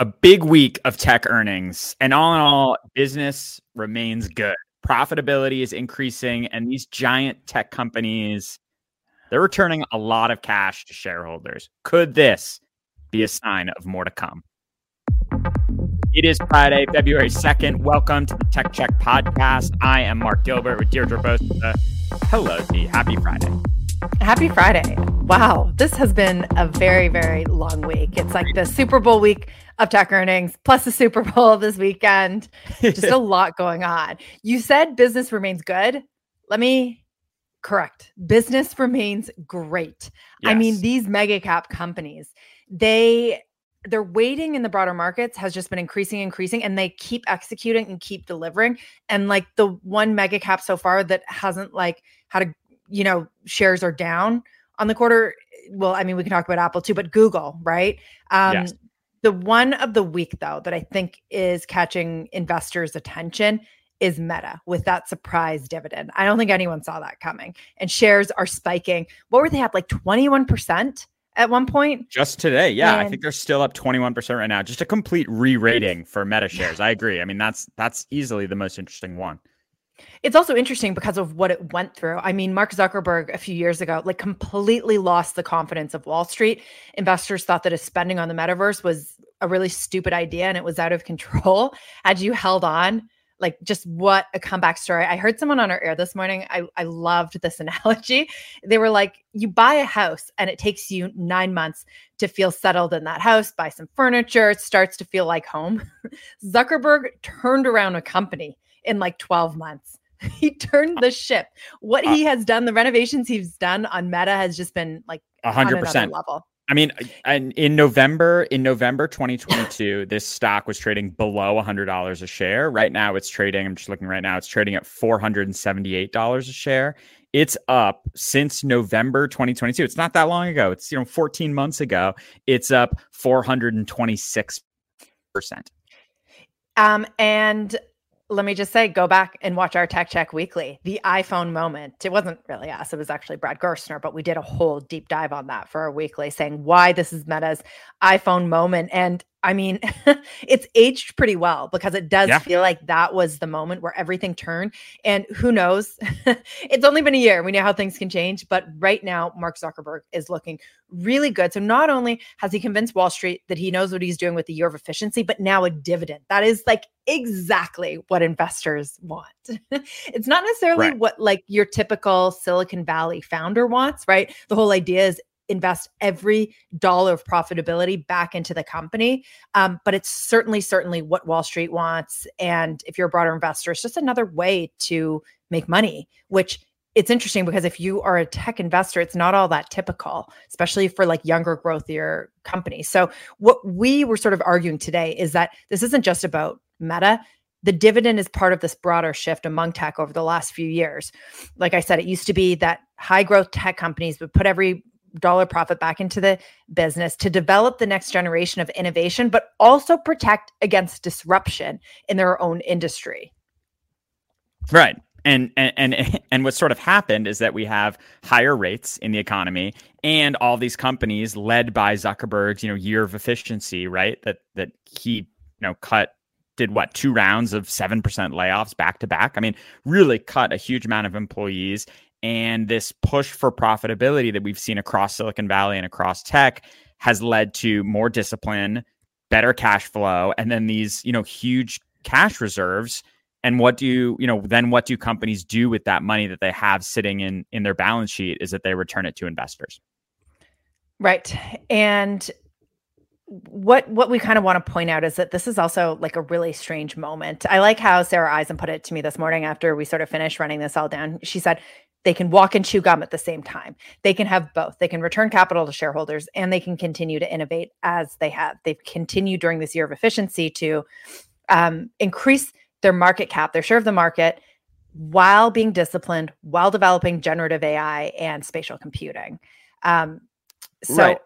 A big week of tech earnings, and all in all, business remains good. Profitability is increasing, and these giant tech companies they're returning a lot of cash to shareholders. Could this be a sign of more to come? It is Friday, February 2nd. Welcome to the Tech Check podcast. I am Mark Gilbert with Deirdre Bosa. Hello, Dee. Happy Friday. Happy Friday. Wow, this has been a very, very long week. It's like the Super Bowl week of tech earnings plus the Super Bowl this weekend. Just a lot going on. You said business remains good. Let me correct. Business remains great. Yes. I mean, these mega cap companies, they their weighting in the broader markets has just been increasing increasing and they keep executing and keep delivering and like the one mega cap so far that hasn't like had a you know shares are down on the quarter well i mean we can talk about apple too but google right um yes. The one of the week though that i think is catching investors attention is meta with that surprise dividend i don't think anyone saw that coming and shares are spiking what were they up like 21% at one point. Just today, yeah, and I think they're still up 21% right now. Just a complete re-rating for Meta shares. I agree. I mean, that's that's easily the most interesting one. It's also interesting because of what it went through. I mean, Mark Zuckerberg a few years ago like completely lost the confidence of Wall Street. Investors thought that his spending on the metaverse was a really stupid idea and it was out of control. Had you held on, like just what a comeback story. I heard someone on our air this morning. I, I loved this analogy. They were like, you buy a house and it takes you nine months to feel settled in that house, buy some furniture, it starts to feel like home. Zuckerberg turned around a company in like 12 months. He turned the ship. What uh he has done, the renovations he's done on Meta has just been like 100% level. I mean, and in November, in November 2022, this stock was trading below $100 a share. Right now, it's trading. I'm just looking right now. It's trading at $478 a share. It's up since November 2022. It's not that long ago. It's you know 14 months ago. It's up 426 percent. Um, and let me just say, go back and watch our Tech Check Weekly, the iPhone moment. It wasn't really us, it was actually Brad Gerstner, but we did a whole deep dive on that for our weekly, saying why this is Meta's iPhone moment. And I mean, it's aged pretty well because it does yeah. feel like that was the moment where everything turned. And who knows? it's only been a year. We know how things can change. But right now, Mark Zuckerberg is looking really good. So not only has he convinced Wall Street that he knows what he's doing with the year of efficiency, but now a dividend. That is like exactly what investors want. it's not necessarily right. what like your typical Silicon Valley founder wants, right? The whole idea is invest every dollar of profitability back into the company. Um, but it's certainly, certainly what Wall Street wants. And if you're a broader investor, it's just another way to make money, which it's interesting because if you are a tech investor, it's not all that typical, especially for like younger, growthier companies. So, what we were sort of arguing today is that this isn't just about meta. The dividend is part of this broader shift among tech over the last few years. Like I said, it used to be that high growth tech companies would put every dollar profit back into the business to develop the next generation of innovation, but also protect against disruption in their own industry. Right. And, and and and what sort of happened is that we have higher rates in the economy and all these companies led by Zuckerberg's you know year of efficiency right that that he you know cut did what two rounds of 7% layoffs back to back i mean really cut a huge amount of employees and this push for profitability that we've seen across Silicon Valley and across tech has led to more discipline, better cash flow, and then these, you know, huge cash reserves. And what do you, you know, then what do companies do with that money that they have sitting in in their balance sheet is that they return it to investors. Right. And what what we kind of want to point out is that this is also like a really strange moment. I like how Sarah Eisen put it to me this morning after we sort of finished running this all down. She said, they can walk and chew gum at the same time. They can have both. They can return capital to shareholders and they can continue to innovate as they have. They've continued during this year of efficiency to um, increase their market cap, their share of the market, while being disciplined, while developing generative AI and spatial computing. Um, so, right.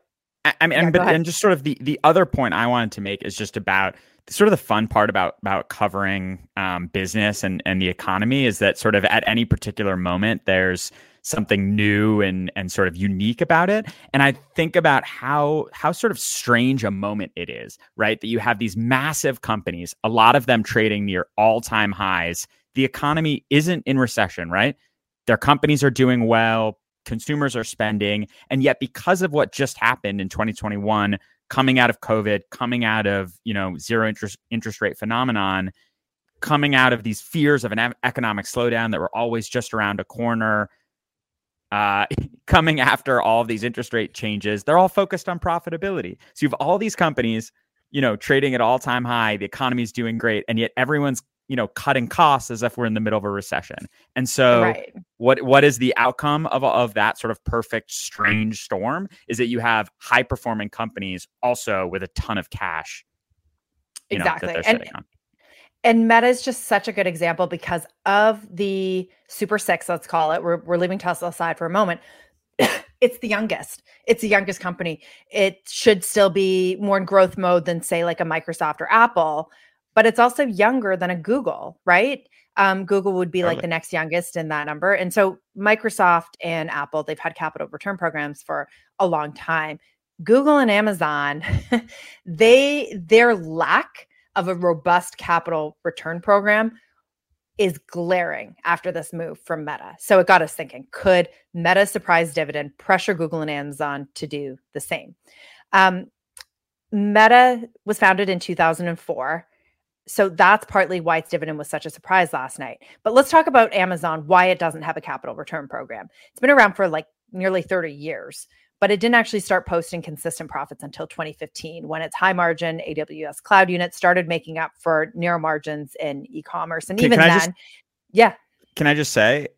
I, I mean, yeah, and, but, and just sort of the the other point I wanted to make is just about sort of the fun part about about covering um, business and and the economy is that sort of at any particular moment there's something new and and sort of unique about it. And i think about how how sort of strange a moment it is right? That you have these massive companies a lot of them trading near all-time highs. The economy isn't in recession right? Their companies are doing well consumers are spending and yet because of what just happened in 2021 coming out of COVID, coming out of you know zero interest interest rate phenomenon, coming out of these fears of an economic slowdown that were always just around a corner, uh, coming after all of these interest rate changes, they're all focused on profitability. So you have all these companies, you know, trading at all time high. The economy is doing great, and yet everyone's you know cutting costs as if we're in the middle of a recession and so right. what what is the outcome of of that sort of perfect strange storm is that you have high performing companies also with a ton of cash exactly know, and, and meta is just such a good example because of the super six let's call it we're, we're leaving tesla aside for a moment it's the youngest. It's the youngest company. It should still be more in growth mode than say like a Microsoft or Apple, but it's also younger than a Google, right? Um, Google would be like the next youngest in that number. And so Microsoft and Apple, they've had capital return programs for a long time. Google and Amazon, they their lack of a robust capital return program is glaring after this move from Meta. So it got us thinking, could Meta surprise dividend pressure Google and Amazon to do the same? Um, Meta was founded in 2004 so that's partly why its dividend was such a surprise last night. But let's talk about Amazon, why it doesn't have a capital return program. It's been around for like nearly 30 years, but it didn't actually start posting consistent profits until 2015 when its high margin AWS cloud unit started making up for narrow margins in e commerce. And can, even can then, just, yeah. Can I just say,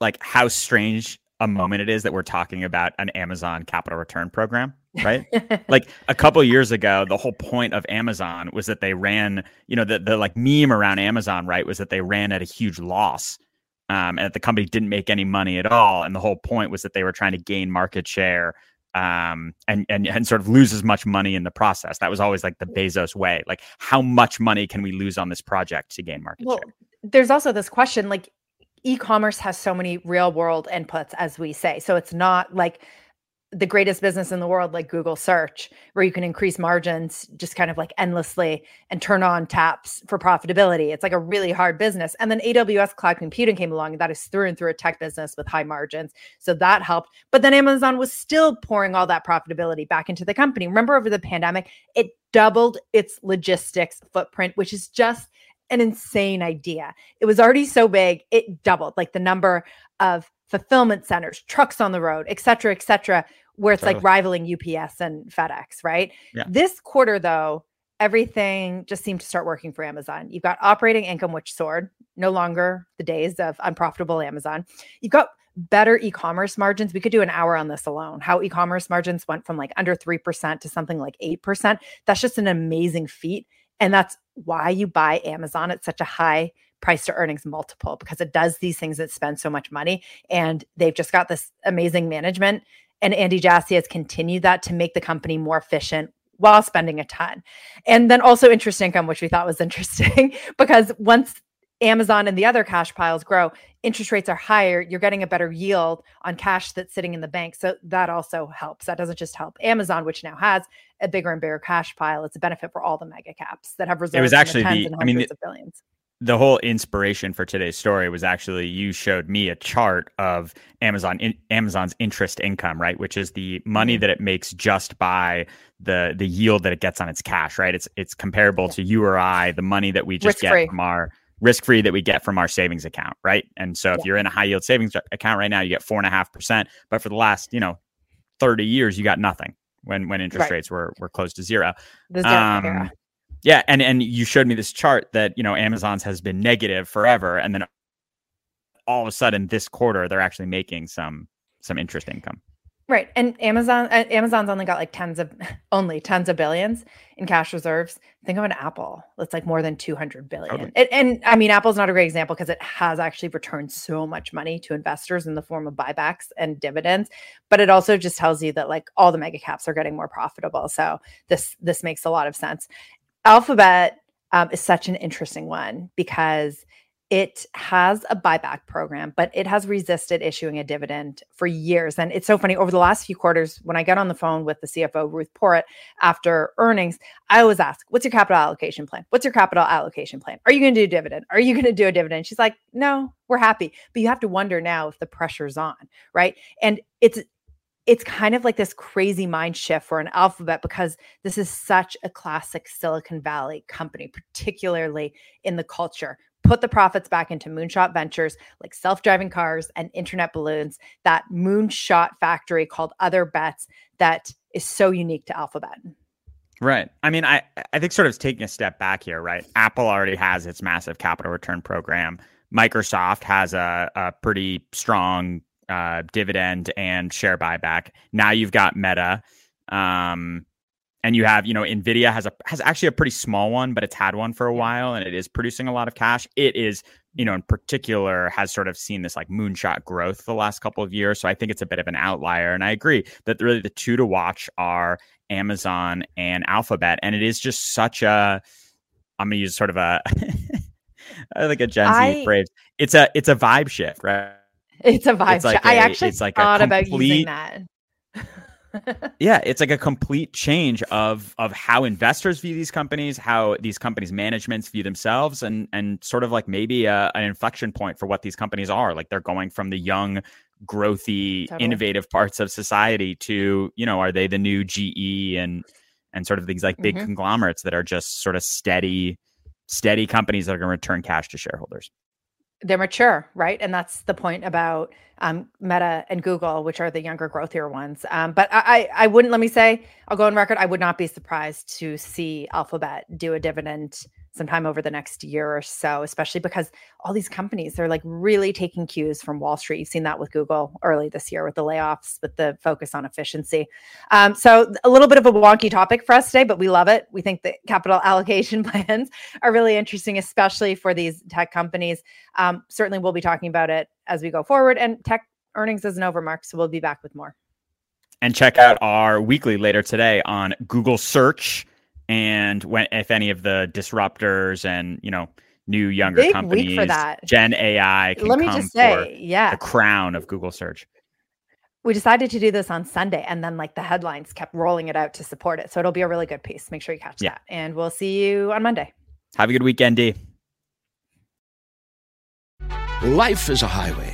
like, how strange a moment it is that we're talking about an Amazon capital return program? Right? like a couple years ago, the whole point of Amazon was that they ran, you know, the the like meme around Amazon, right, was that they ran at a huge loss. Um, and the company didn't make any money at all. And the whole point was that they were trying to gain market share um, and, and, and sort of lose as much money in the process. That was always like the Bezos way. Like, how much money can we lose on this project to gain market well, share? There's also this question like, e commerce has so many real world inputs, as we say. So it's not like, the greatest business in the world like Google search where you can increase margins just kind of like endlessly and turn on taps for profitability. It's like a really hard business. And then AWS cloud computing came along and that is through and through a tech business with high margins. So that helped. But then Amazon was still pouring all that profitability back into the company. Remember over the pandemic, it doubled its logistics footprint, which is just an insane idea. It was already so big, it doubled like the number of fulfillment centers, trucks on the road, et cetera, et cetera, where it's totally. like rivaling UPS and FedEx, right? Yeah. This quarter, though, everything just seemed to start working for Amazon. You've got operating income, which soared, no longer the days of unprofitable Amazon. You've got better e-commerce margins. We could do an hour on this alone. How e-commerce margins went from like under 3% to something like 8%. That's just an amazing feat. And that's why you buy Amazon at such a high price to earnings multiple because it does these things that spend so much money and they've just got this amazing management and Andy Jassy has continued that to make the company more efficient while spending a ton. And then also interest income, which we thought was interesting because once Amazon and the other cash piles grow, interest rates are higher, you're getting a better yield on cash that's sitting in the bank. So that also helps. That doesn't just help Amazon, which now has a bigger and bigger cash pile. It's a benefit for all the mega caps that have reserves. It was actually the, the I mean, the, of billions the whole inspiration for today's story was actually you showed me a chart of Amazon in, Amazon's interest income, right, which is the money mm-hmm. that it makes just by the the yield that it gets on its cash, right? It's it's comparable to you or I, the money that we just Risk-free. get from our risk free that we get from our savings account, right? And so if yeah. you're in a high yield savings account right now, you get four and a half percent, but for the last you know thirty years, you got nothing when when interest right. rates were were close to zero. The zero um, yeah, and and you showed me this chart that you know Amazon's has been negative forever, and then all of a sudden this quarter they're actually making some some interest income. Right. And Amazon uh, Amazon's only got like tens of only tens of billions in cash reserves. Think of an Apple that's like more than 200 billion. Totally. And, and I mean Apple's not a great example because it has actually returned so much money to investors in the form of buybacks and dividends, but it also just tells you that like all the mega caps are getting more profitable. So this this makes a lot of sense. Alphabet um, is such an interesting one because it has a buyback program, but it has resisted issuing a dividend for years. And it's so funny over the last few quarters, when I get on the phone with the CFO, Ruth Porat, after earnings, I always ask, What's your capital allocation plan? What's your capital allocation plan? Are you going to do a dividend? Are you going to do a dividend? She's like, No, we're happy. But you have to wonder now if the pressure's on, right? And it's it's kind of like this crazy mind shift for an alphabet because this is such a classic Silicon Valley company, particularly in the culture put the profits back into moonshot ventures like self-driving cars and internet balloons that moonshot factory called other bets that is so unique to alphabet Right. I mean, I I think sort of taking a step back here, right? Apple already has its massive capital return program. Microsoft has a, a pretty strong uh, dividend and share buyback. Now you've got Meta. Um, and you have you know nvidia has a has actually a pretty small one but it's had one for a while and it is producing a lot of cash it is you know in particular has sort of seen this like moonshot growth the last couple of years so i think it's a bit of an outlier and i agree that really the two to watch are amazon and alphabet and it is just such a i'm gonna use sort of a like a gen z I- phrase it's a it's a vibe shift right it's a vibe It's like shift. i a- actually it's like a thought about using that yeah it's like a complete change of of how investors view these companies how these companies managements view themselves and and sort of like maybe a, an inflection point for what these companies are like they're going from the young growthy Totally. innovative parts of society to you know are they the new ge and and sort of these like big Mhm. conglomerates that are just sort of steady steady companies that are going to return cash to shareholders they're mature, right? And that's the point about um, Meta and Google, which are the younger, growthier ones. Um, but I, I, I wouldn't. Let me say, I'll go on record. I would not be surprised to see Alphabet do a dividend sometime over the next year or so, especially because all these companies they're like really taking cues from Wall Street. You've seen that with Google early this year with the layoffs, with the focus on efficiency. Um, so a little bit of a wonky topic for us today, but we love it. We think that capital allocation plans are really interesting, especially for these tech companies. Um, certainly, we'll be talking about it as we go forward. And tech earnings isn't over, Mark. So we'll be back with more. and check out our weekly later today on Google search and when if any of the disruptors and you know new younger Big week companies for that. Gen AI can Let me come just say, yeah, the crown of Google search. we decided to do this on Sunday, and then like the headlines kept rolling it out to support it. So it'll be a really good piece. Make sure you catch Yeah. that, and we'll see you on Monday. Have a good weekend, D. Life is a highway,